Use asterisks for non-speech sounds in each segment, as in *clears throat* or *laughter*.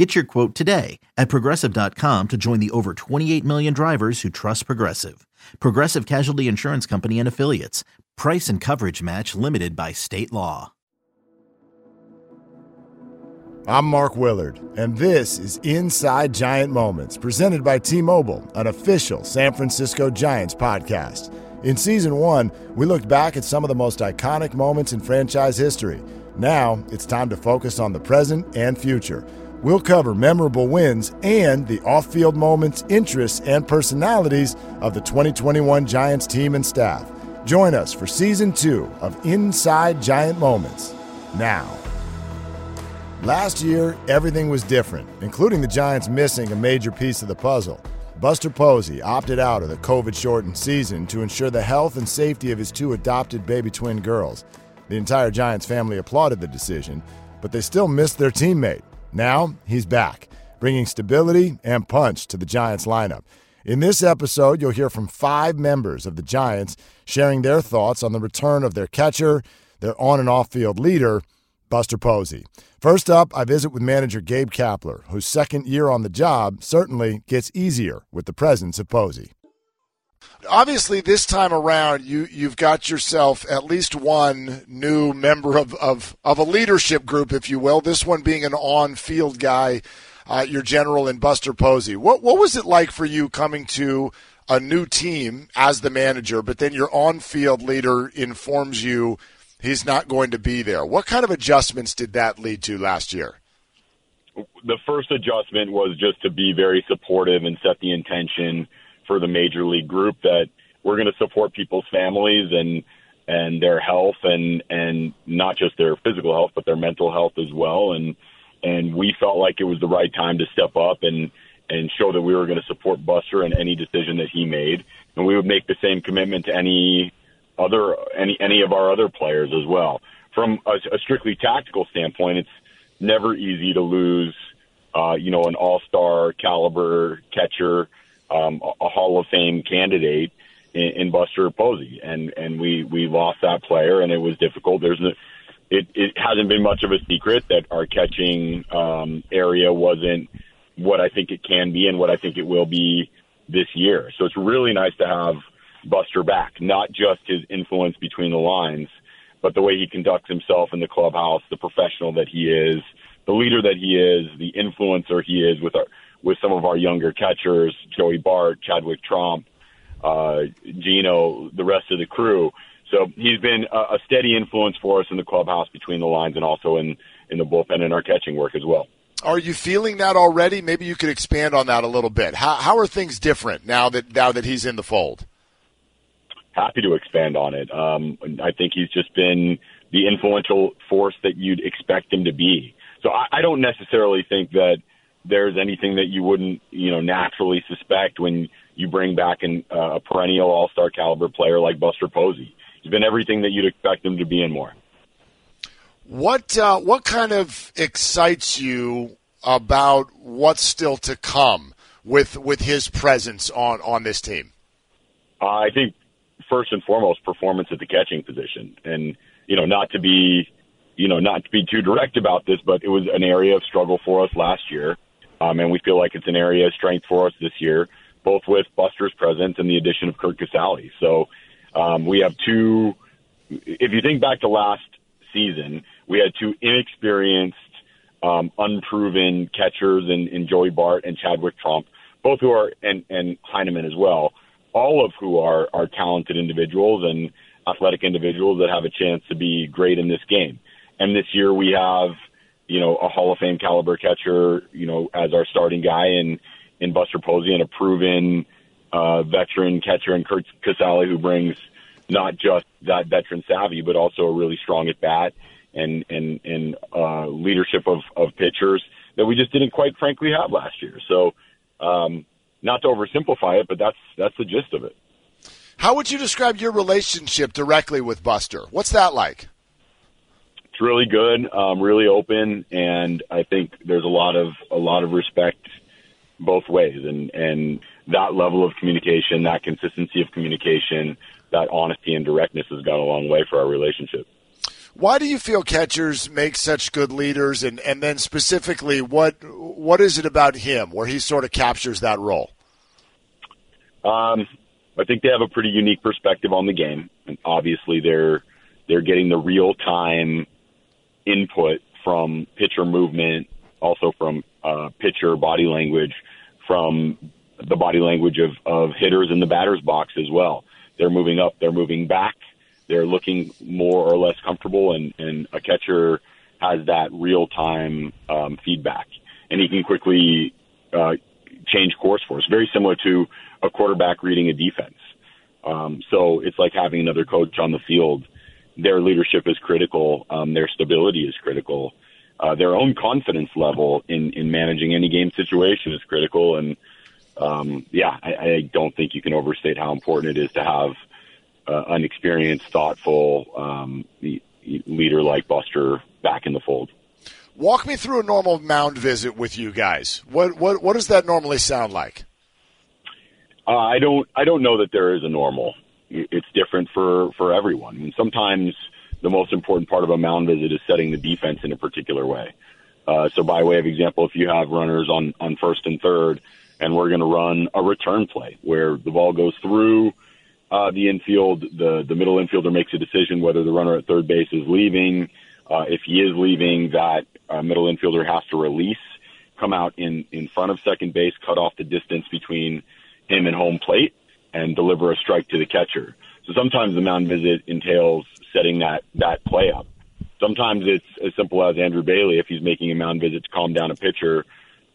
Get your quote today at progressive.com to join the over 28 million drivers who trust Progressive. Progressive Casualty Insurance Company and Affiliates. Price and coverage match limited by state law. I'm Mark Willard, and this is Inside Giant Moments, presented by T Mobile, an official San Francisco Giants podcast. In season one, we looked back at some of the most iconic moments in franchise history. Now, it's time to focus on the present and future. We'll cover memorable wins and the off field moments, interests, and personalities of the 2021 Giants team and staff. Join us for season two of Inside Giant Moments now. Last year, everything was different, including the Giants missing a major piece of the puzzle. Buster Posey opted out of the COVID shortened season to ensure the health and safety of his two adopted baby twin girls. The entire Giants family applauded the decision, but they still missed their teammate. Now he's back, bringing stability and punch to the Giants lineup. In this episode, you'll hear from five members of the Giants sharing their thoughts on the return of their catcher, their on and off field leader, Buster Posey. First up, I visit with manager Gabe Kapler, whose second year on the job certainly gets easier with the presence of Posey. Obviously, this time around, you you've got yourself at least one new member of of, of a leadership group, if you will. This one being an on-field guy, uh, your general in Buster Posey. What what was it like for you coming to a new team as the manager, but then your on-field leader informs you he's not going to be there? What kind of adjustments did that lead to last year? The first adjustment was just to be very supportive and set the intention for the major league group that we're going to support people's families and and their health and and not just their physical health but their mental health as well. And and we felt like it was the right time to step up and and show that we were going to support Buster in any decision that he made. And we would make the same commitment to any other any any of our other players as well. From a, a strictly tactical standpoint it's never easy to lose uh you know an all-star caliber catcher um, a Hall of Fame candidate in, in Buster Posey, and and we we lost that player, and it was difficult. There's no, it it hasn't been much of a secret that our catching um, area wasn't what I think it can be and what I think it will be this year. So it's really nice to have Buster back, not just his influence between the lines, but the way he conducts himself in the clubhouse, the professional that he is, the leader that he is, the influencer he is with our with some of our younger catchers, Joey Bart, Chadwick Tromp, uh, Gino, the rest of the crew. So he's been a, a steady influence for us in the clubhouse between the lines and also in, in the bullpen and our catching work as well. Are you feeling that already? Maybe you could expand on that a little bit. How, how are things different now that now that he's in the fold? Happy to expand on it. Um, I think he's just been the influential force that you'd expect him to be. So I, I don't necessarily think that there's anything that you wouldn't, you know, naturally suspect when you bring back an, uh, a perennial all-star caliber player like Buster Posey. He's been everything that you'd expect him to be and more. What uh, what kind of excites you about what's still to come with with his presence on on this team? Uh, I think first and foremost, performance at the catching position, and you know, not to be, you know, not to be too direct about this, but it was an area of struggle for us last year. Um, and we feel like it's an area of strength for us this year, both with Buster's presence and the addition of Curt Casali. So um, we have two. If you think back to last season, we had two inexperienced, um, unproven catchers in, in Joey Bart and Chadwick Tromp, both who are and and Heineman as well, all of who are are talented individuals and athletic individuals that have a chance to be great in this game. And this year we have you know, a Hall of Fame caliber catcher, you know, as our starting guy in, in Buster Posey and a proven uh, veteran catcher in Curt Casali who brings not just that veteran savvy, but also a really strong at bat and, and, and uh, leadership of, of pitchers that we just didn't quite frankly have last year. So, um, not to oversimplify it, but that's, that's the gist of it. How would you describe your relationship directly with Buster? What's that like? It's really good, um, really open, and I think there's a lot of a lot of respect both ways, and and that level of communication, that consistency of communication, that honesty and directness has gone a long way for our relationship. Why do you feel catchers make such good leaders, and, and then specifically, what what is it about him where he sort of captures that role? Um, I think they have a pretty unique perspective on the game, and obviously they're they're getting the real time input from pitcher movement, also from uh, pitcher body language, from the body language of, of hitters in the batter's box as well. They're moving up, they're moving back, they're looking more or less comfortable, and, and a catcher has that real time um, feedback, and he can quickly uh, change course for us. Very similar to a quarterback reading a defense. Um, so it's like having another coach on the field. Their leadership is critical. Um, their stability is critical. Uh, their own confidence level in, in managing any game situation is critical. And um, yeah, I, I don't think you can overstate how important it is to have uh, an experienced, thoughtful um, leader like Buster back in the fold. Walk me through a normal mound visit with you guys. What what what does that normally sound like? Uh, I don't I don't know that there is a normal. It's different for for everyone. I mean, sometimes the most important part of a mound visit is setting the defense in a particular way. Uh, so, by way of example, if you have runners on on first and third, and we're going to run a return play where the ball goes through uh, the infield. The the middle infielder makes a decision whether the runner at third base is leaving. Uh, if he is leaving, that uh, middle infielder has to release, come out in in front of second base, cut off the distance between him and home plate, and deliver a strike to the catcher. So sometimes the mound visit entails setting that that play up. Sometimes it's as simple as Andrew Bailey, if he's making a mound visit to calm down a pitcher,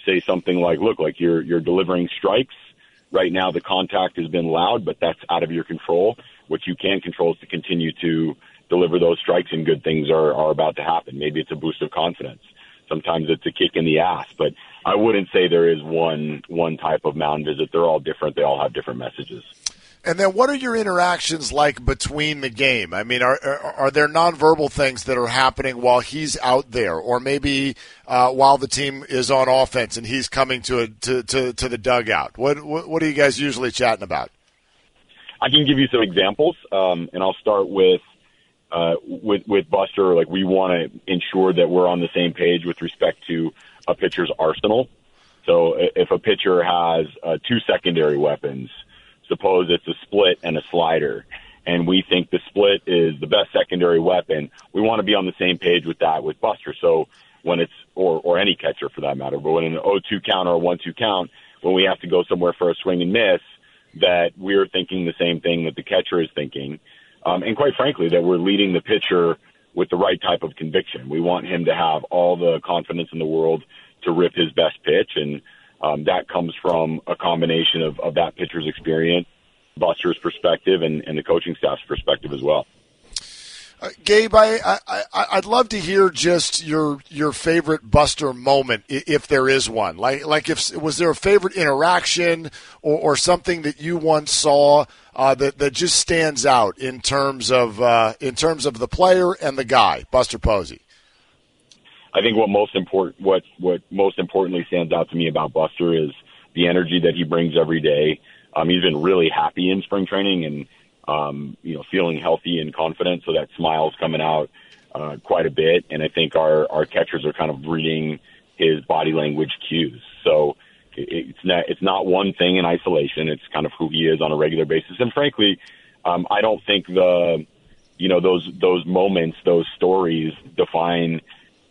say something like, "Look, like you're you're delivering strikes." Right now, the contact has been loud, but that's out of your control. What you can control is to continue to deliver those strikes, and good things are, are about to happen. Maybe it's a boost of confidence. Sometimes it's a kick in the ass, but I wouldn't say there is one one type of mound visit. They're all different. They all have different messages. And then, what are your interactions like between the game? I mean, are are, are there nonverbal things that are happening while he's out there, or maybe uh, while the team is on offense and he's coming to a, to, to to the dugout? What, what what are you guys usually chatting about? I can give you some examples, um, and I'll start with uh, with with Buster. Like we want to ensure that we're on the same page with respect to a pitcher's arsenal. So if a pitcher has uh, two secondary weapons Suppose it's a split and a slider, and we think the split is the best secondary weapon. We want to be on the same page with that with Buster. So when it's or or any catcher for that matter, but when an 0-2 count or a 1-2 count, when we have to go somewhere for a swing and miss, that we're thinking the same thing that the catcher is thinking, um, and quite frankly, that we're leading the pitcher with the right type of conviction. We want him to have all the confidence in the world to rip his best pitch, and um, that comes from a combination of, of that pitcher's experience, Buster's perspective, and, and the coaching staff's perspective as well. Uh, Gabe, I, I I'd love to hear just your your favorite Buster moment, if there is one. Like like if was there a favorite interaction or, or something that you once saw uh, that that just stands out in terms of uh, in terms of the player and the guy, Buster Posey. I think what most important what what most importantly stands out to me about Buster is the energy that he brings every day. Um, he's been really happy in spring training and um, you know feeling healthy and confident, so that smile's coming out uh, quite a bit. And I think our our catchers are kind of reading his body language cues. So it's not it's not one thing in isolation. It's kind of who he is on a regular basis. And frankly, um, I don't think the you know those those moments, those stories define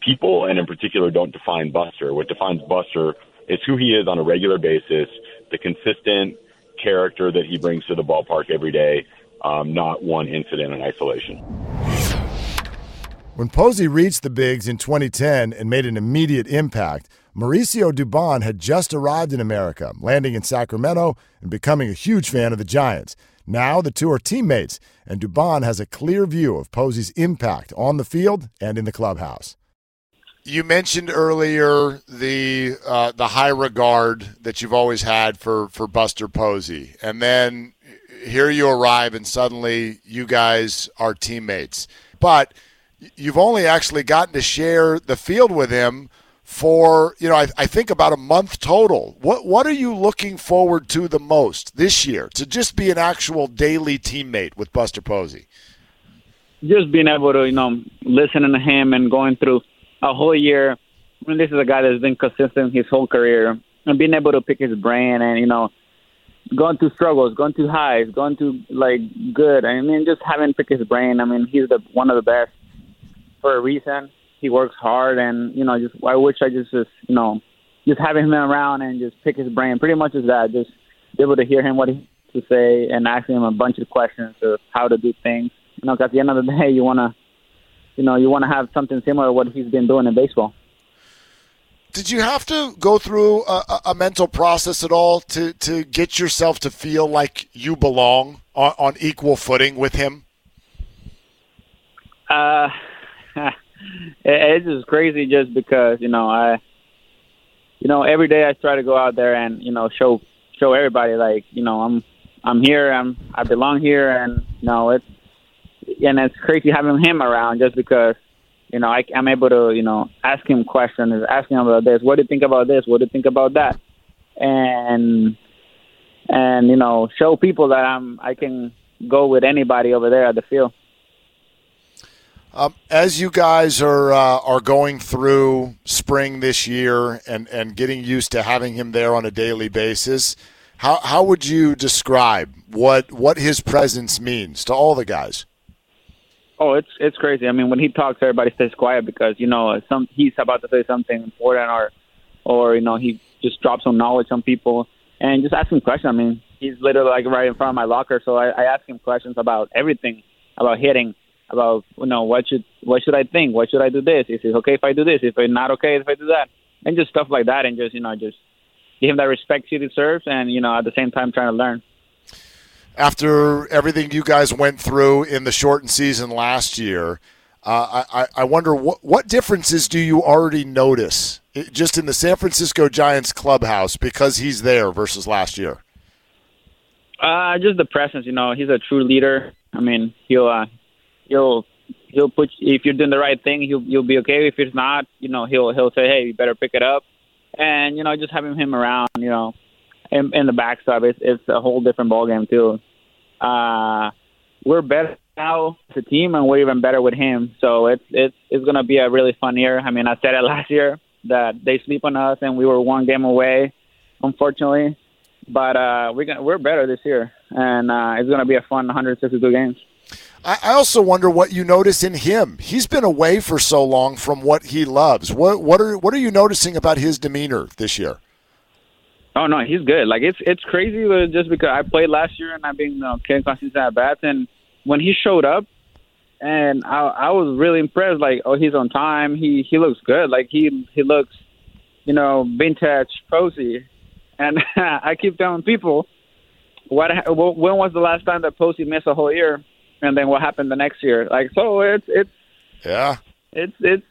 people, and in particular, don't define Buster. What defines Buster is who he is on a regular basis, the consistent character that he brings to the ballpark every day, um, not one incident in isolation. When Posey reached the Bigs in 2010 and made an immediate impact, Mauricio Dubon had just arrived in America, landing in Sacramento and becoming a huge fan of the Giants. Now the two are teammates, and Dubon has a clear view of Posey's impact on the field and in the clubhouse. You mentioned earlier the uh, the high regard that you've always had for for Buster Posey, and then here you arrive, and suddenly you guys are teammates. But you've only actually gotten to share the field with him for you know I, I, think about a month total. What what are you looking forward to the most this year to just be an actual daily teammate with Buster Posey? Just being able to you know listening to him and going through a whole year. I mean, this is a guy that's been consistent his whole career, and being able to pick his brain and you know going through struggles, going through highs, going through like good. I mean, just having pick his brain. I mean, he's the one of the best for a reason he works hard, and you know, just I wish I just just you know, just having him around and just pick his brain. Pretty much is that just be able to hear him what he to say and asking him a bunch of questions of how to do things. You know, cause at the end of the day, you wanna, you know, you wanna have something similar to what he's been doing in baseball. Did you have to go through a, a, mental process at all to, to get yourself to feel like you belong on, on equal footing with him? Uh, *laughs* it, it's just crazy just because you know I, you know, every day I try to go out there and you know show show everybody like you know I'm I'm here I'm I belong here and you know it's and it's crazy having him around just because you know I, I'm able to you know ask him questions, ask him about this. What do you think about this? What do you think about that? And and you know show people that I'm I can go with anybody over there at the field. Um, as you guys are uh, are going through spring this year and, and getting used to having him there on a daily basis, how how would you describe what what his presence means to all the guys? Oh, it's it's crazy. I mean, when he talks, everybody stays quiet because you know some he's about to say something important or or you know he just drops some knowledge on people and just ask him questions. I mean, he's literally like right in front of my locker, so I, I ask him questions about everything about hitting about you know what should what should I think? What should I do this? Is it okay if I do this? If it's not okay if I do that? And just stuff like that, and just you know just give him that respect he deserves, and you know at the same time trying to learn. After everything you guys went through in the shortened season last year, uh, I, I wonder what what differences do you already notice just in the San Francisco Giants clubhouse because he's there versus last year? Uh, just the presence. You know, he's a true leader. I mean, he'll uh, he'll he'll put if you're doing the right thing, he'll you'll be okay. If it's not, you know, he'll he'll say, hey, you better pick it up, and you know, just having him around, you know, in, in the backstop, it's it's a whole different ballgame too. Uh, we're better now as a team, and we're even better with him. So it's it's it's gonna be a really fun year. I mean, I said it *laughs* last year that they sleep on us, and we were one game away, unfortunately. But uh, we're gonna, we're better this year, and uh, it's gonna be a fun 162 games. I also wonder what you notice in him. He's been away for so long from what he loves. What what are what are you noticing about his demeanor this year? Oh no, he's good. Like it's it's crazy just because I played last year and I've been uh, you know, getting consistent at bats, and when he showed up, and I I was really impressed. Like oh, he's on time. He he looks good. Like he he looks, you know, vintage Posey. And *laughs* I keep telling people, what when was the last time that Posey missed a whole year? and then what happened the next year. Like so, it's it's yeah, it's it's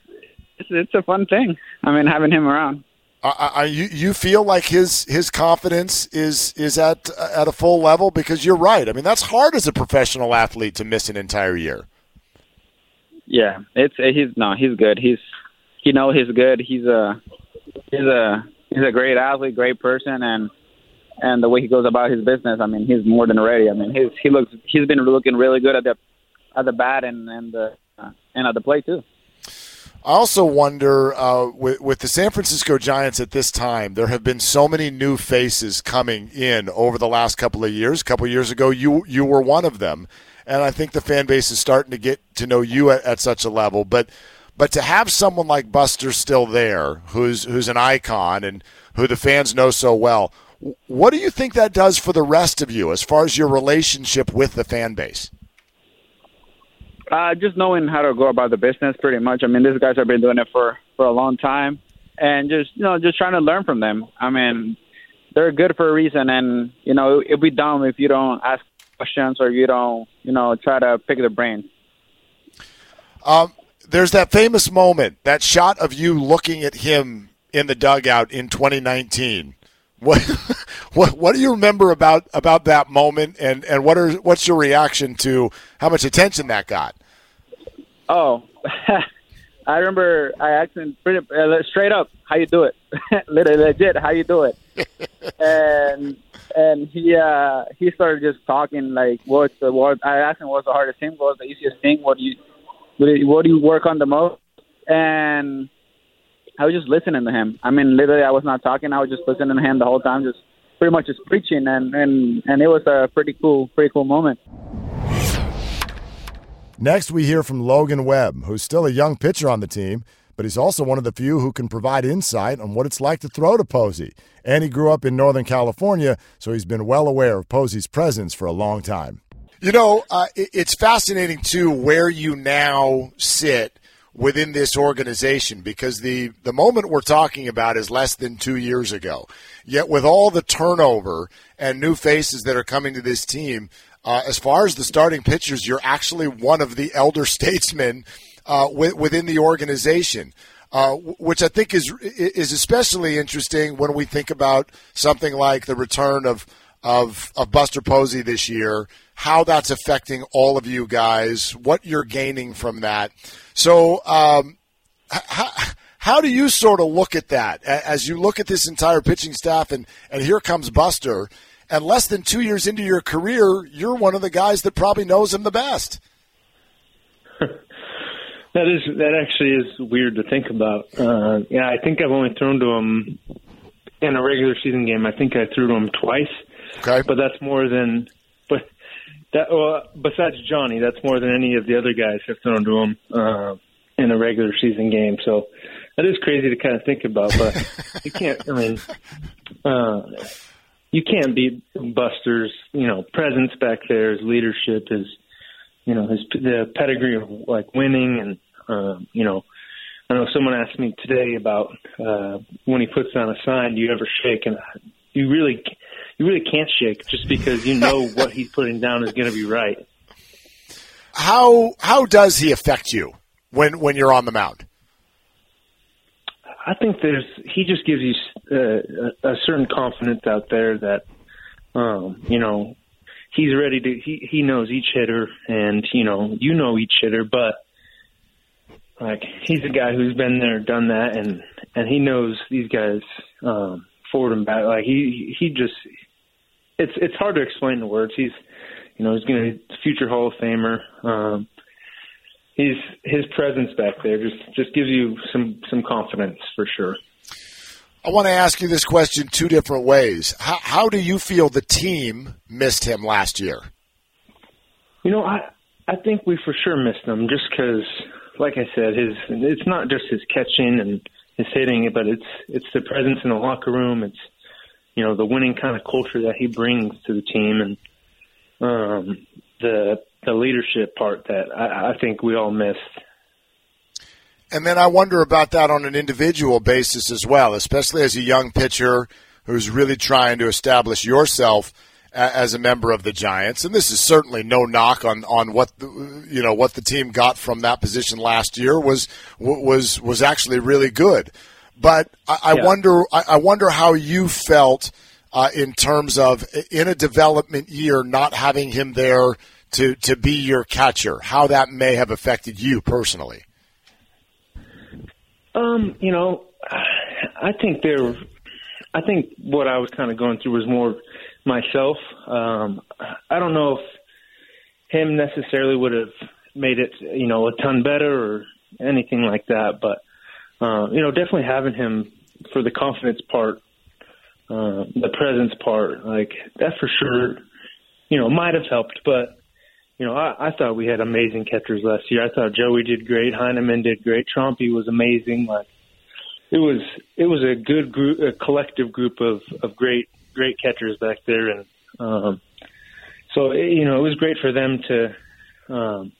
it's, it's a fun thing. I mean, having him around. I, I, you you feel like his his confidence is is at at a full level because you're right. I mean, that's hard as a professional athlete to miss an entire year. Yeah, it's he's no, he's good. He's he know he's good. He's a he's a he's a great athlete, great person, and and the way he goes about his business, I mean, he's more than ready. I mean, he's he looks he's been looking really good at the at the bat and and the uh, and at the plate too. I also wonder uh, with, with the San Francisco Giants at this time, there have been so many new faces coming in over the last couple of years. A couple of years ago, you you were one of them, and I think the fan base is starting to get to know you at, at such a level. But but to have someone like Buster still there, who's who's an icon and who the fans know so well, what do you think that does for the rest of you as far as your relationship with the fan base? Uh, just knowing how to go about the business, pretty much. I mean, these guys have been doing it for for a long time, and just you know, just trying to learn from them. I mean, they're good for a reason, and you know, it'd be dumb if you don't ask questions or you don't, you know, try to pick their brain. Um, there's that famous moment, that shot of you looking at him in the dugout in 2019 What, *laughs* what, what do you remember about, about that moment, and, and what are what's your reaction to how much attention that got? Oh, *laughs* I remember I asked him pretty uh, straight up, "How you do it?" *laughs* Literally legit, "How you do it?" *laughs* and and he uh he started just talking like, "What's the what?" I asked him, "What's the hardest thing? What's the easiest thing? What do you what do you work on the most?" And I was just listening to him. I mean, literally, I was not talking. I was just listening to him the whole time, just pretty much just preaching, and and and it was a pretty cool, pretty cool moment. Next, we hear from Logan Webb, who's still a young pitcher on the team, but he's also one of the few who can provide insight on what it's like to throw to Posey. And he grew up in Northern California, so he's been well aware of Posey's presence for a long time. You know, uh, it's fascinating too where you now sit within this organization because the, the moment we're talking about is less than two years ago. Yet, with all the turnover and new faces that are coming to this team, uh, as far as the starting pitchers, you're actually one of the elder statesmen uh, within the organization. Uh, which I think is is especially interesting when we think about something like the return of of, of Buster Posey this year, how that's affecting all of you guys, what you're gaining from that. So, um, how, how do you sort of look at that as you look at this entire pitching staff and, and here comes Buster? And less than two years into your career, you're one of the guys that probably knows him the best. *laughs* that is that actually is weird to think about. Uh, yeah, I think I've only thrown to him in a regular season game. I think I threw to him twice. Okay, but that's more than but that well, besides Johnny, that's more than any of the other guys have thrown to him uh, in a regular season game. So that is crazy to kind of think about, but *laughs* you can't. I mean, uh, you can't beat Buster's, you know, presence back there, his leadership, his, you know, his the pedigree of like winning, and um, you know, I know someone asked me today about uh, when he puts on a sign, do you ever shake? And you really, you really can't shake just because you know *laughs* what he's putting down is going to be right. How how does he affect you when when you're on the mound? I think there's he just gives you uh, a, certain confidence out there that um, you know he's ready to he he knows each hitter and you know you know each hitter but like he's a guy who's been there done that and and he knows these guys um forward and back. Like he he just it's it's hard to explain the words. He's you know he's going to be future hall of famer um he's his presence back there just just gives you some some confidence for sure. I want to ask you this question two different ways. How, how do you feel the team missed him last year? You know, I I think we for sure missed him just because, like I said, his it's not just his catching and his hitting, but it's it's the presence in the locker room. It's you know the winning kind of culture that he brings to the team, and um, the the leadership part that I, I think we all missed. And then I wonder about that on an individual basis as well, especially as a young pitcher who's really trying to establish yourself as a member of the Giants. And this is certainly no knock on, on what the, you know what the team got from that position last year was was was actually really good. But I, I yeah. wonder I, I wonder how you felt uh, in terms of in a development year not having him there to to be your catcher, how that may have affected you personally. Um, you know, I think there. I think what I was kind of going through was more myself. Um, I don't know if him necessarily would have made it, you know, a ton better or anything like that, but uh, you know, definitely having him for the confidence part, uh, the presence part, like that for sure, you know, might have helped, but you know, I, I thought we had amazing catchers last year. I thought Joey did great, Heineman did great, Trumpy was amazing. Like it was, it was a good group, a collective group of of great, great catchers back there, and um, so it, you know, it was great for them to um,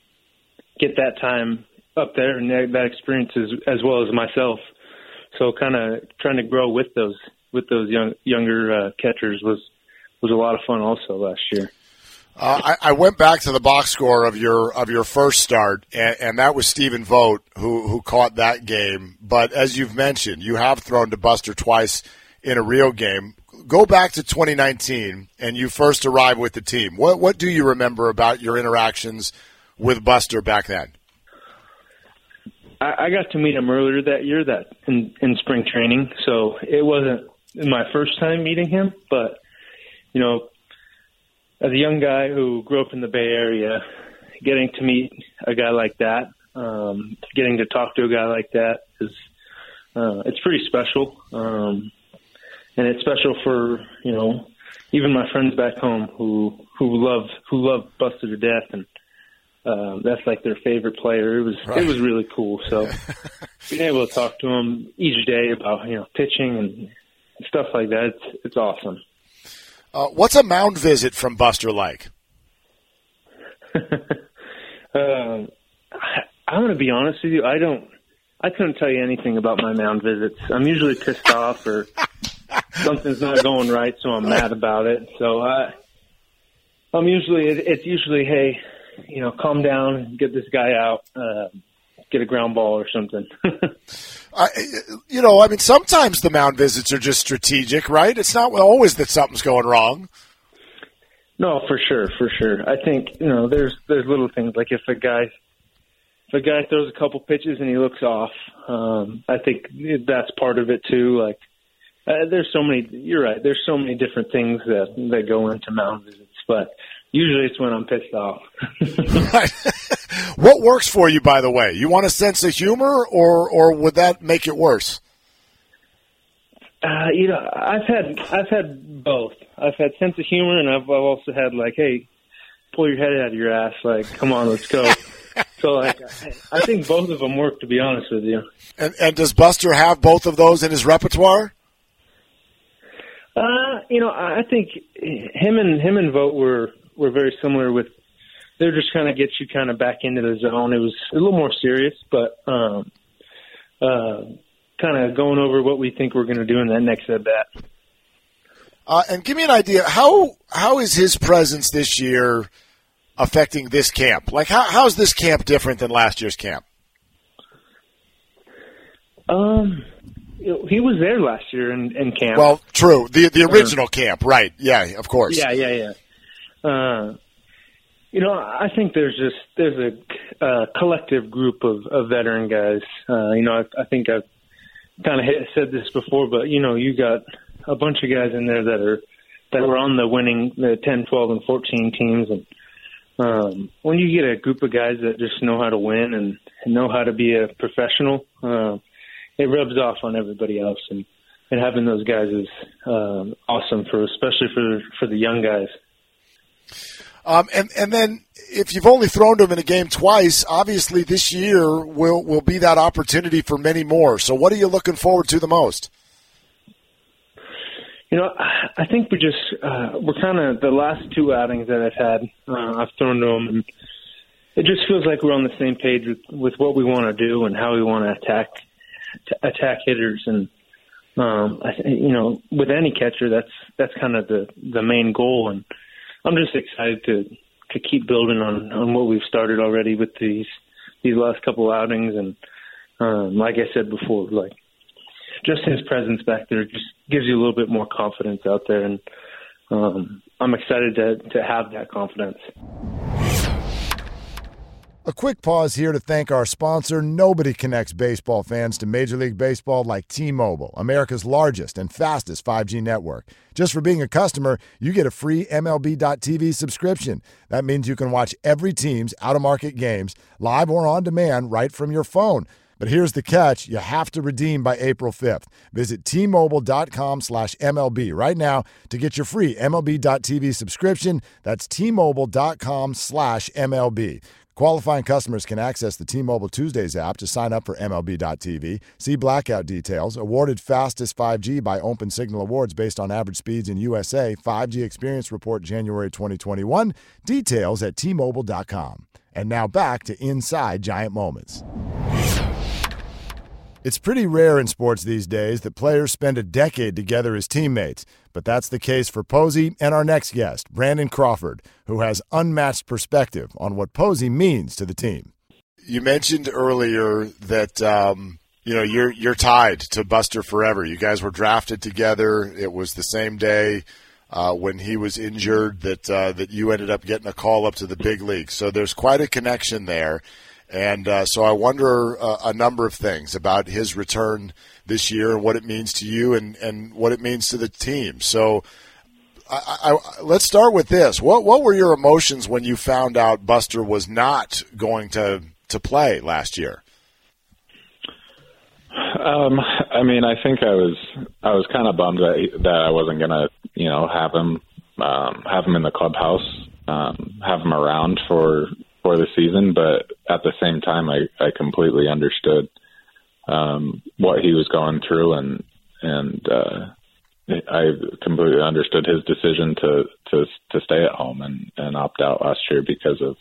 get that time up there and that, that experience as, as well as myself. So kind of trying to grow with those with those young younger uh, catchers was was a lot of fun also last year. Uh, I, I, went back to the box score of your of your first start, and, and, that was Stephen Vogt who who caught that game. But as you've mentioned, you have thrown to Buster twice in a real game. go back to 2019 and you first arrived with the team. What what do you remember about your interactions with Buster back then? I, I got to meet him earlier that year, that in, in spring training. So it wasn't my first time meeting him, but you know, as a young guy who grew up in the Bay Area, getting to meet a guy like that, um, getting to talk to a guy like that is uh, it's pretty special. Um, and it's special for you know even my friends back home who who love who love Buster to death and um, that's like their favorite player. It was right. it was really cool. So *laughs* being able to talk to him each day about you know pitching and stuff like that, it's it's awesome. Uh, what's a mound visit from Buster like? *laughs* um, I, I'm going to be honest with you. I don't. I couldn't tell you anything about my mound visits. I'm usually pissed off or *laughs* something's not going right, so I'm mad about it. So I, I'm usually it's usually hey, you know, calm down, get this guy out, uh, get a ground ball or something. *laughs* I, you know, I mean, sometimes the mound visits are just strategic, right? It's not always that something's going wrong. No, for sure, for sure. I think you know, there's there's little things like if a guy if a guy throws a couple pitches and he looks off, um, I think that's part of it too. Like uh, there's so many. You're right. There's so many different things that that go into mound visits, but usually it's when I'm pissed off. *laughs* what works for you, by the way? You want a sense of humor, or or would that make it worse? Uh, you know, I've had I've had both. I've had sense of humor, and I've, I've also had like, hey, pull your head out of your ass. Like, come on, let's go. *laughs* so like, I think both of them work. To be honest with you. And and does Buster have both of those in his repertoire? Uh, you know, I think him and him and Vogt were were very similar. With they're just kind of get you kind of back into the zone. It was a little more serious, but um, uh, kind of going over what we think we're going to do in that next at bat. Uh, and give me an idea how how is his presence this year affecting this camp? Like how how is this camp different than last year's camp? Um, he was there last year in, in camp. Well, true. The the original uh, camp, right? Yeah, of course. Yeah, yeah, yeah. Uh, you know, I think there's just there's a, a collective group of, of veteran guys. Uh, you know, I, I think I've kind of said this before, but you know, you got a bunch of guys in there that are that were on the winning the 10, 12, and 14 teams, and um, when you get a group of guys that just know how to win and, know how to be a professional. Uh, it rubs off on everybody else, and and having those guys is um, awesome for especially for for the young guys. Um, and and then if you've only thrown to him in a game twice, obviously this year will will be that opportunity for many more. So what are you looking forward to the most? You know, I think we just uh, we're kind of the last two outings that I've had. Uh, I've thrown to him, and it just feels like we're on the same page with, with what we want to do and how we want to attack attack hitters and um I you know with any catcher that's that's kind of the the main goal and I'm just excited to to keep building on on what we've started already with these these last couple outings and um like I said before like just his presence back there just gives you a little bit more confidence out there and um I'm excited to to have that confidence. A quick pause here to thank our sponsor. Nobody connects baseball fans to Major League Baseball like T Mobile, America's largest and fastest 5G network. Just for being a customer, you get a free MLB.tv subscription. That means you can watch every team's out of market games live or on demand right from your phone. But here's the catch you have to redeem by April 5th. Visit tmobile.com slash MLB right now to get your free MLB.tv subscription. That's tmobile.com slash MLB. Qualifying customers can access the T-Mobile Tuesdays app to sign up for MLB.tv. See blackout details. Awarded fastest 5G by Open Signal Awards based on average speeds in USA. 5G Experience Report January 2021. Details at T-Mobile.com. And now back to Inside Giant Moments. It's pretty rare in sports these days that players spend a decade together as teammates, but that's the case for Posey and our next guest, Brandon Crawford, who has unmatched perspective on what Posey means to the team. You mentioned earlier that um, you know, you're you're tied to Buster forever. You guys were drafted together. It was the same day uh, when he was injured that uh, that you ended up getting a call up to the big league. So there's quite a connection there. And uh, so I wonder uh, a number of things about his return this year and what it means to you and, and what it means to the team. So I, I, let's start with this. What what were your emotions when you found out Buster was not going to to play last year? Um, I mean, I think I was I was kind of bummed that that I wasn't gonna you know have him um, have him in the clubhouse, um, have him around for for the season. But at the same time, I I completely understood um, what he was going through and and uh, I completely understood his decision to to to stay at home and and opt out last year because of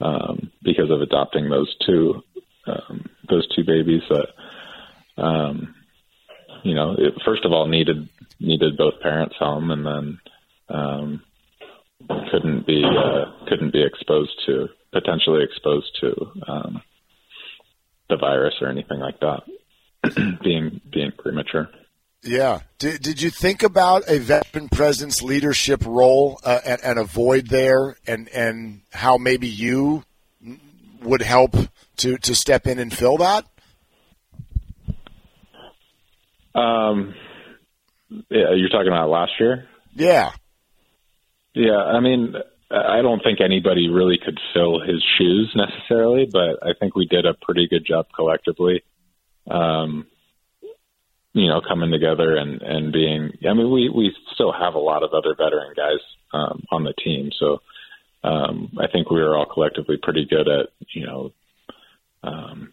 um, because of adopting those two um, those two babies that um, you know it, first of all needed needed both parents home and then um, couldn't be uh, couldn't be exposed to potentially exposed to um, the virus or anything like that *clears throat* being being premature. Yeah. Did, did you think about a veteran presence leadership role uh, and, and a void there, and and how maybe you would help to to step in and fill that? Um, yeah, you're talking about last year. Yeah. Yeah, I mean, I don't think anybody really could fill his shoes necessarily, but I think we did a pretty good job collectively. Um, you know, coming together and and being. I mean, we we still have a lot of other veteran guys um, on the team, so um, I think we were all collectively pretty good at you know um,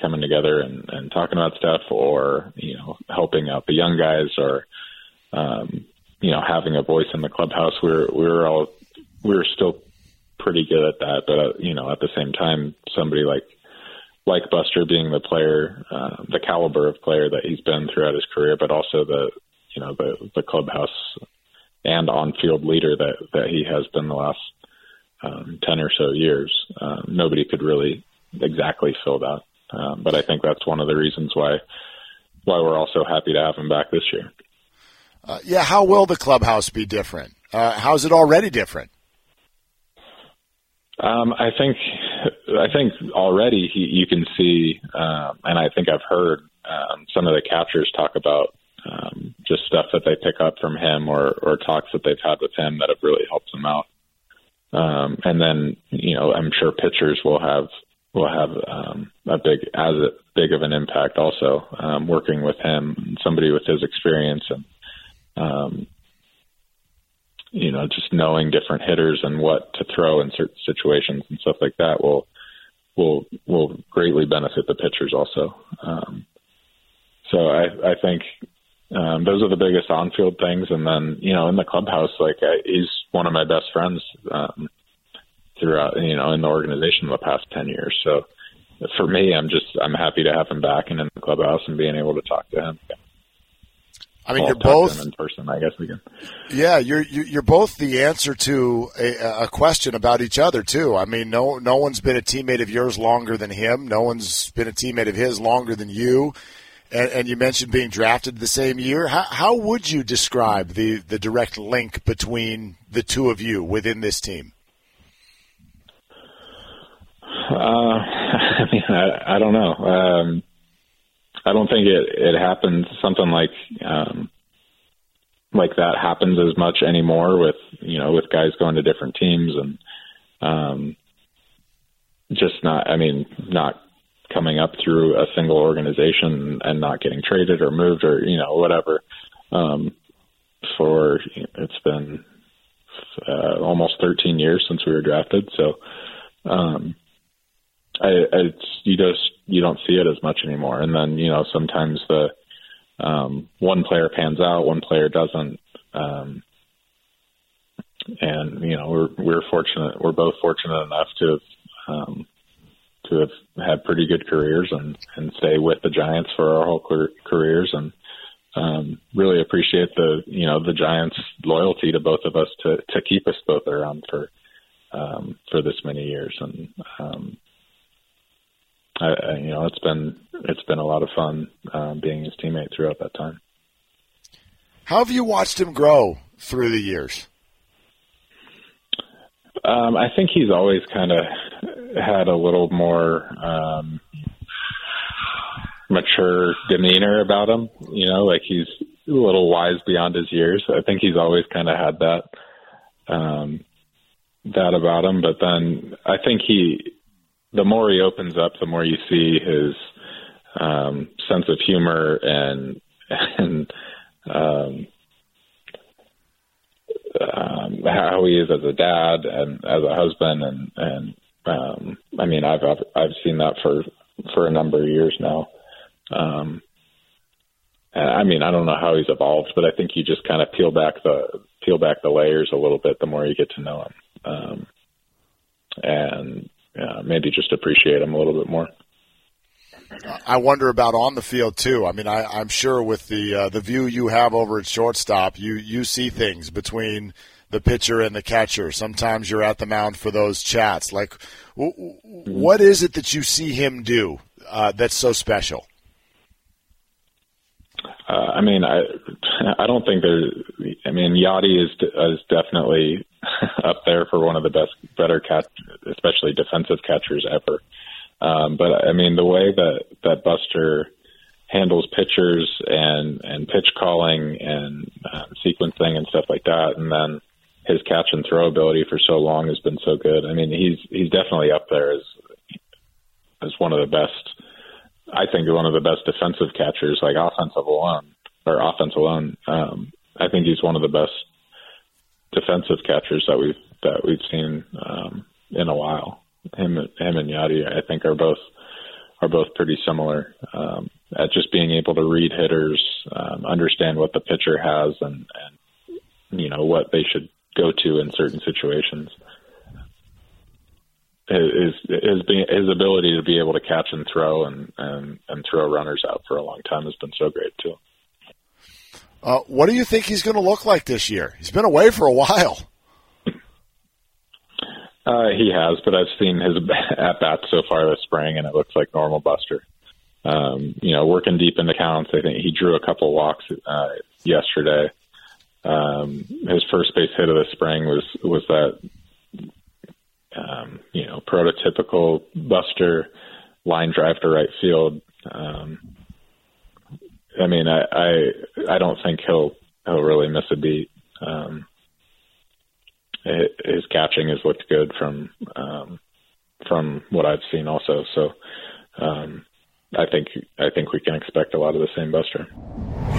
coming together and, and talking about stuff, or you know, helping out the young guys, or um, you know, having a voice in the clubhouse. We we're we we're all we we're still pretty good at that, but uh, you know, at the same time, somebody like like Buster being the player, uh, the caliber of player that he's been throughout his career, but also the you know the the clubhouse and on-field leader that that he has been the last um, ten or so years. Uh, nobody could really exactly fill that, um, but I think that's one of the reasons why why we're also happy to have him back this year. Uh, yeah, how will the clubhouse be different? Uh, how's it already different? Um, I think I think already he, you can see, um, and I think I've heard um, some of the catchers talk about um, just stuff that they pick up from him or, or talks that they've had with him that have really helped them out. Um, and then, you know, I'm sure pitchers will have will have um, a big as big of an impact also um, working with him, somebody with his experience and um, you know, just knowing different hitters and what to throw in certain situations and stuff like that will will will greatly benefit the pitchers also. Um, so I I think um, those are the biggest on-field things, and then you know in the clubhouse, like I, he's one of my best friends um, throughout you know in the organization the past ten years. So for me, I'm just I'm happy to have him back and in the clubhouse and being able to talk to him. I mean, you're both in person. I guess we can. Yeah, you're you're both the answer to a, a, question about each other too. I mean, no no one's been a teammate of yours longer than him. No one's been a teammate of his longer than you. And, and you mentioned being drafted the same year. How, how would you describe the the direct link between the two of you within this team? Uh, *laughs* I mean, I, I don't know. Um, I don't think it it happens something like um, like that happens as much anymore with you know with guys going to different teams and um, just not I mean not coming up through a single organization and not getting traded or moved or you know whatever. Um, for it's been uh, almost 13 years since we were drafted. So um, I, it's you just you don't see it as much anymore. And then you know sometimes the um, one player pans out, one player doesn't. Um, and you know we're we're fortunate. We're both fortunate enough to have um, to have had pretty good careers and and stay with the Giants for our whole careers and um, really appreciate the you know the Giants' loyalty to both of us to to keep us both around for um, for this many years and um, I, I, you know, it's been it's been a lot of fun um, being his teammate throughout that time. How have you watched him grow through the years? Um, I think he's always kind of had a little more um, mature demeanor about him. You know, like he's a little wise beyond his years. I think he's always kind of had that um, that about him. But then I think he, the more he opens up, the more you see his um, sense of humor and and um, um, how he is as a dad and as a husband and and um, I mean I've I've I've seen that for for a number of years now. Um, I mean I don't know how he's evolved, but I think you just kind of peel back the peel back the layers a little bit the more you get to know him, um, and uh, maybe just appreciate him a little bit more. I wonder about on the field too. I mean, I, I'm sure with the uh, the view you have over at shortstop, you you see things between the pitcher and the catcher. Sometimes you're at the mound for those chats. Like, w- what is it that you see him do uh, that's so special? Uh, I mean, I I don't think there's. I mean, Yadi is is definitely *laughs* up there for one of the best, better catch, especially defensive catchers ever. Um, but I mean, the way that that Buster handles pitchers and and pitch calling and uh, sequencing and stuff like that, and then his catch and throw ability for so long has been so good. I mean, he's he's definitely up there as as one of the best. I think one of the best defensive catchers, like offensive alone or offense alone. Um, I think he's one of the best defensive catchers that we've that we've seen um, in a while him him and Yadi I think are both are both pretty similar um, at just being able to read hitters, um, understand what the pitcher has, and, and you know what they should go to in certain situations. His his his ability to be able to catch and throw and, and, and throw runners out for a long time has been so great too. Uh, what do you think he's going to look like this year? He's been away for a while. *laughs* Uh, he has, but I've seen his *laughs* at bats so far this spring, and it looks like normal Buster. Um, you know, working deep into counts. I think he drew a couple walks uh, yesterday. Um, his first base hit of the spring was was that um, you know prototypical Buster line drive to right field. Um, I mean, I, I I don't think he'll he'll really miss a beat. Um, his catching has looked good from um, from what I've seen also. So um, I think I think we can expect a lot of the same Buster.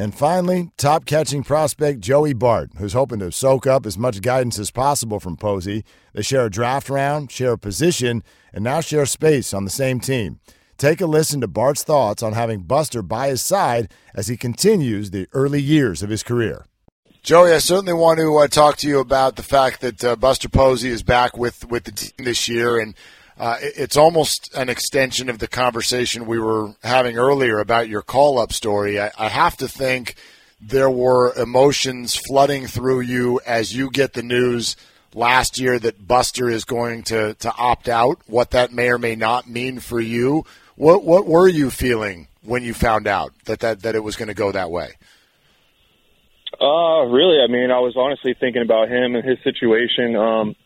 And finally, top catching prospect Joey Bart, who's hoping to soak up as much guidance as possible from Posey. They share a draft round, share a position, and now share space on the same team. Take a listen to Bart's thoughts on having Buster by his side as he continues the early years of his career. Joey, I certainly want to uh, talk to you about the fact that uh, Buster Posey is back with, with the team this year, and uh, it's almost an extension of the conversation we were having earlier about your call up story. I, I have to think there were emotions flooding through you as you get the news last year that Buster is going to, to opt out, what that may or may not mean for you. What, what were you feeling when you found out that, that, that it was going to go that way? Uh, really, I mean, I was honestly thinking about him and his situation. Um,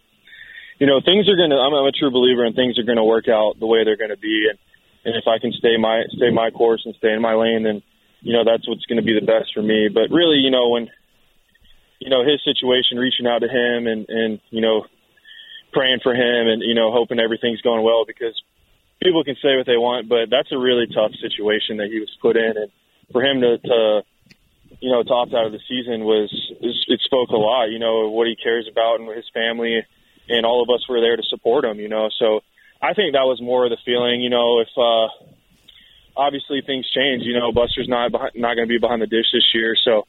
you know, things are gonna. I'm, I'm a true believer, and things are gonna work out the way they're gonna be. And and if I can stay my stay my course and stay in my lane, then you know that's what's gonna be the best for me. But really, you know, when you know his situation, reaching out to him and and you know praying for him and you know hoping everything's going well because people can say what they want, but that's a really tough situation that he was put in, and for him to, to you know, to opt out of the season was it spoke a lot. You know what he cares about and his family, and all of us were there to support him. You know, so I think that was more of the feeling. You know, if uh, obviously things change, you know, Buster's not behind, not going to be behind the dish this year, so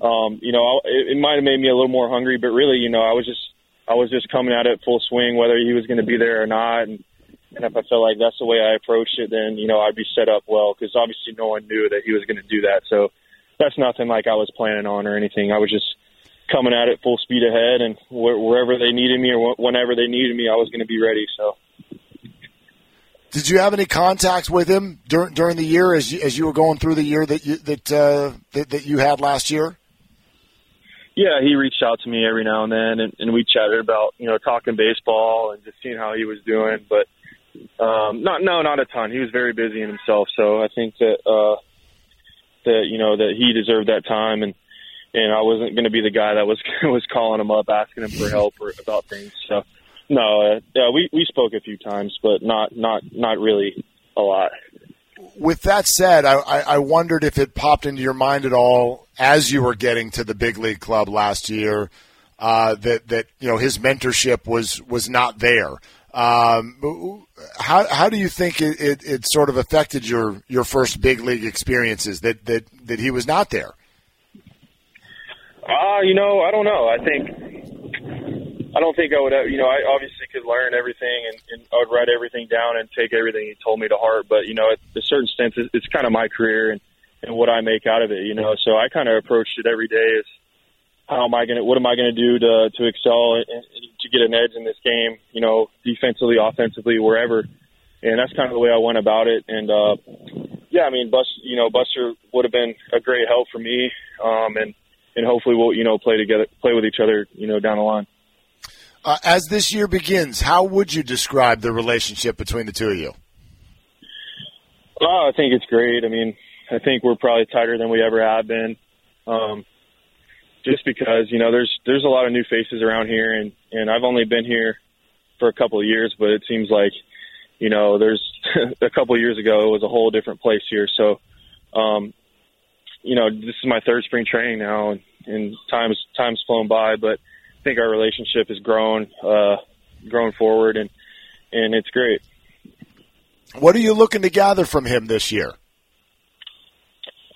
um, you know, it, it might have made me a little more hungry. But really, you know, I was just I was just coming at it full swing, whether he was going to be there or not, and. And if I felt like that's the way I approached it, then you know I'd be set up well because obviously no one knew that he was going to do that. So that's nothing like I was planning on or anything. I was just coming at it full speed ahead, and wh- wherever they needed me or wh- whenever they needed me, I was going to be ready. So. Did you have any contacts with him during during the year as you, as you were going through the year that you that, uh, that that you had last year? Yeah, he reached out to me every now and then, and, and we chatted about you know talking baseball and just seeing how he was doing. But um, not no, not a ton. He was very busy in himself, so I think that uh, that you know that he deserved that time, and and I wasn't going to be the guy that was *laughs* was calling him up asking him for help or about things. So no, uh, yeah, we we spoke a few times, but not not not really a lot. With that said, I, I wondered if it popped into your mind at all as you were getting to the big league club last year uh, that that you know his mentorship was was not there. Um, how how do you think it, it, it, sort of affected your, your first big league experiences that, that, that he was not there? Uh, you know, I don't know. I think I don't think I would. Have, you know, I obviously could learn everything and, and I would write everything down and take everything he told me to heart. But you know, at a certain sense, it's, it's kind of my career and and what I make out of it. You know, so I kind of approached it every day as how am I going to, what am I going to do to, to excel and, to get an edge in this game, you know, defensively, offensively, wherever. And that's kind of the way I went about it. And, uh, yeah, I mean, Buster, you know, Buster would have been a great help for me. Um, and, and hopefully we'll, you know, play together, play with each other, you know, down the line. Uh, as this year begins, how would you describe the relationship between the two of you? Oh, I think it's great. I mean, I think we're probably tighter than we ever have been. Um, just because you know there's there's a lot of new faces around here, and and I've only been here for a couple of years, but it seems like you know there's *laughs* a couple of years ago it was a whole different place here. So, um, you know, this is my third spring training now, and, and time's time's flown by, but I think our relationship has grown uh, grown forward, and and it's great. What are you looking to gather from him this year?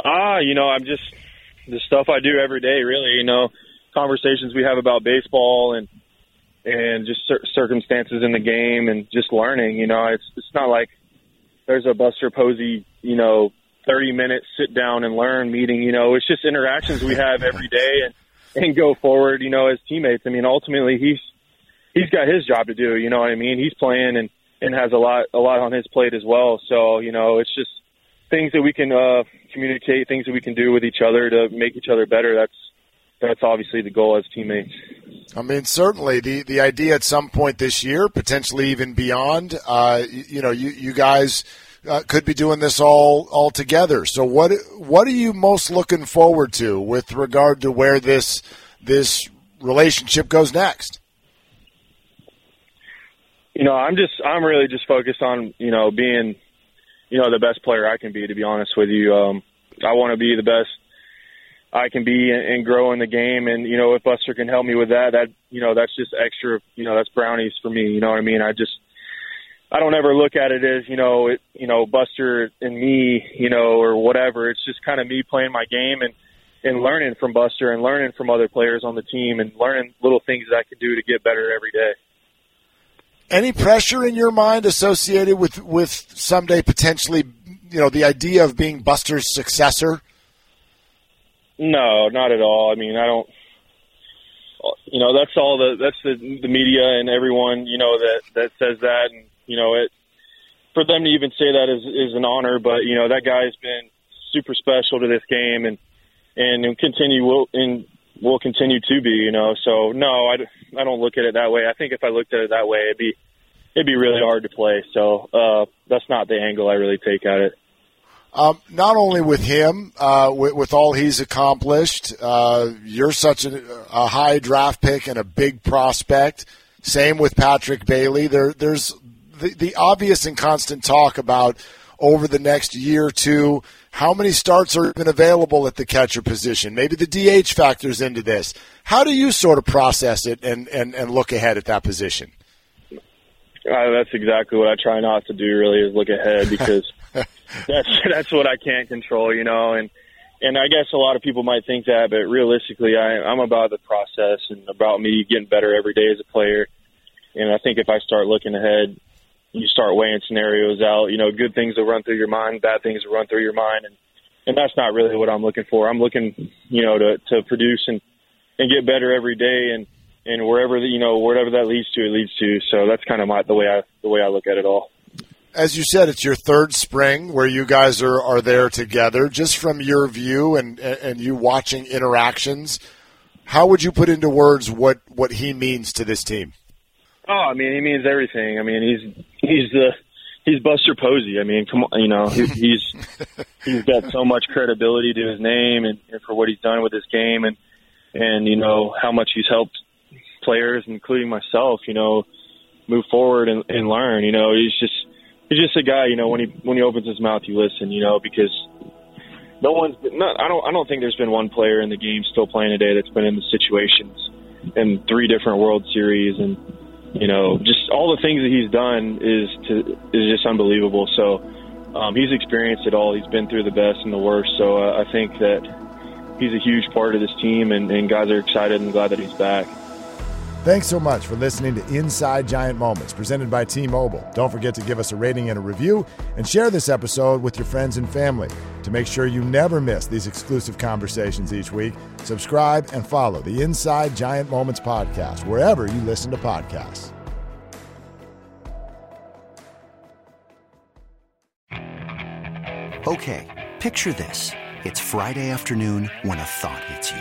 Ah, you know, I'm just the stuff I do every day. Really, you know, conversations we have about baseball and and just cir- circumstances in the game and just learning. You know, it's it's not like there's a Buster Posey, you know, 30 minute sit down and learn meeting. You know, it's just interactions we have every day and and go forward. You know, as teammates. I mean, ultimately he's he's got his job to do. You know what I mean? He's playing and and has a lot a lot on his plate as well. So you know, it's just things that we can uh, communicate, things that we can do with each other to make each other better. That's that's obviously the goal as teammates. I mean, certainly the the idea at some point this year, potentially even beyond. Uh, you, you, know, you you guys. Uh, could be doing this all all together. So what what are you most looking forward to with regard to where this this relationship goes next? You know, I'm just I'm really just focused on you know being you know, the best player I can be, to be honest with you. Um, I want to be the best I can be and, and grow in the game. And, you know, if Buster can help me with that, that, you know, that's just extra, you know, that's brownies for me. You know what I mean? I just, I don't ever look at it as, you know, it, you know, Buster and me, you know, or whatever. It's just kind of me playing my game and, and learning from Buster and learning from other players on the team and learning little things that I can do to get better every day. Any pressure in your mind associated with with someday potentially, you know, the idea of being Buster's successor? No, not at all. I mean, I don't. You know, that's all the that's the the media and everyone you know that that says that, and you know it. For them to even say that is is an honor, but you know that guy's been super special to this game, and and continue will and will continue to be. You know, so no, I, I don't look at it that way. I think if I looked at it that way, it'd be it'd be really hard to play. So uh, that's not the angle I really take at it. Um, not only with him, uh, with, with, all he's accomplished, uh, you're such a, a, high draft pick and a big prospect. Same with Patrick Bailey. There, there's the, the obvious and constant talk about over the next year or two how many starts are even available at the catcher position? Maybe the DH factors into this. How do you sort of process it and, and, and look ahead at that position? Uh, that's exactly what I try not to do. Really, is look ahead because *laughs* that's that's what I can't control, you know. And and I guess a lot of people might think that, but realistically, I, I'm about the process and about me getting better every day as a player. And I think if I start looking ahead, you start weighing scenarios out. You know, good things will run through your mind, bad things will run through your mind, and and that's not really what I'm looking for. I'm looking, you know, to to produce and and get better every day. And and wherever the, you know whatever that leads to, it leads to. So that's kind of my the way I the way I look at it all. as you said, it's your third spring where you guys are, are there together. Just from your view and, and you watching interactions, how would you put into words what, what he means to this team? Oh, I mean, he means everything. I mean, he's he's the he's Buster Posey. I mean, come on, you know, he, he's he's got so much credibility to his name and, and for what he's done with his game and and you know how much he's helped players, including myself, you know, move forward and, and learn. You know, he's just he's just a guy. You know, when he when he opens his mouth, you listen. You know, because no one's not. I don't. I don't think there's been one player in the game still playing today that's been in the situations in three different World Series and you know, just all the things that he's done is to is just unbelievable. So um, he's experienced it all. He's been through the best and the worst. So uh, I think that he's a huge part of this team, and, and guys are excited and glad that he's back. Thanks so much for listening to Inside Giant Moments, presented by T Mobile. Don't forget to give us a rating and a review, and share this episode with your friends and family. To make sure you never miss these exclusive conversations each week, subscribe and follow the Inside Giant Moments podcast wherever you listen to podcasts. Okay, picture this. It's Friday afternoon when a thought hits you.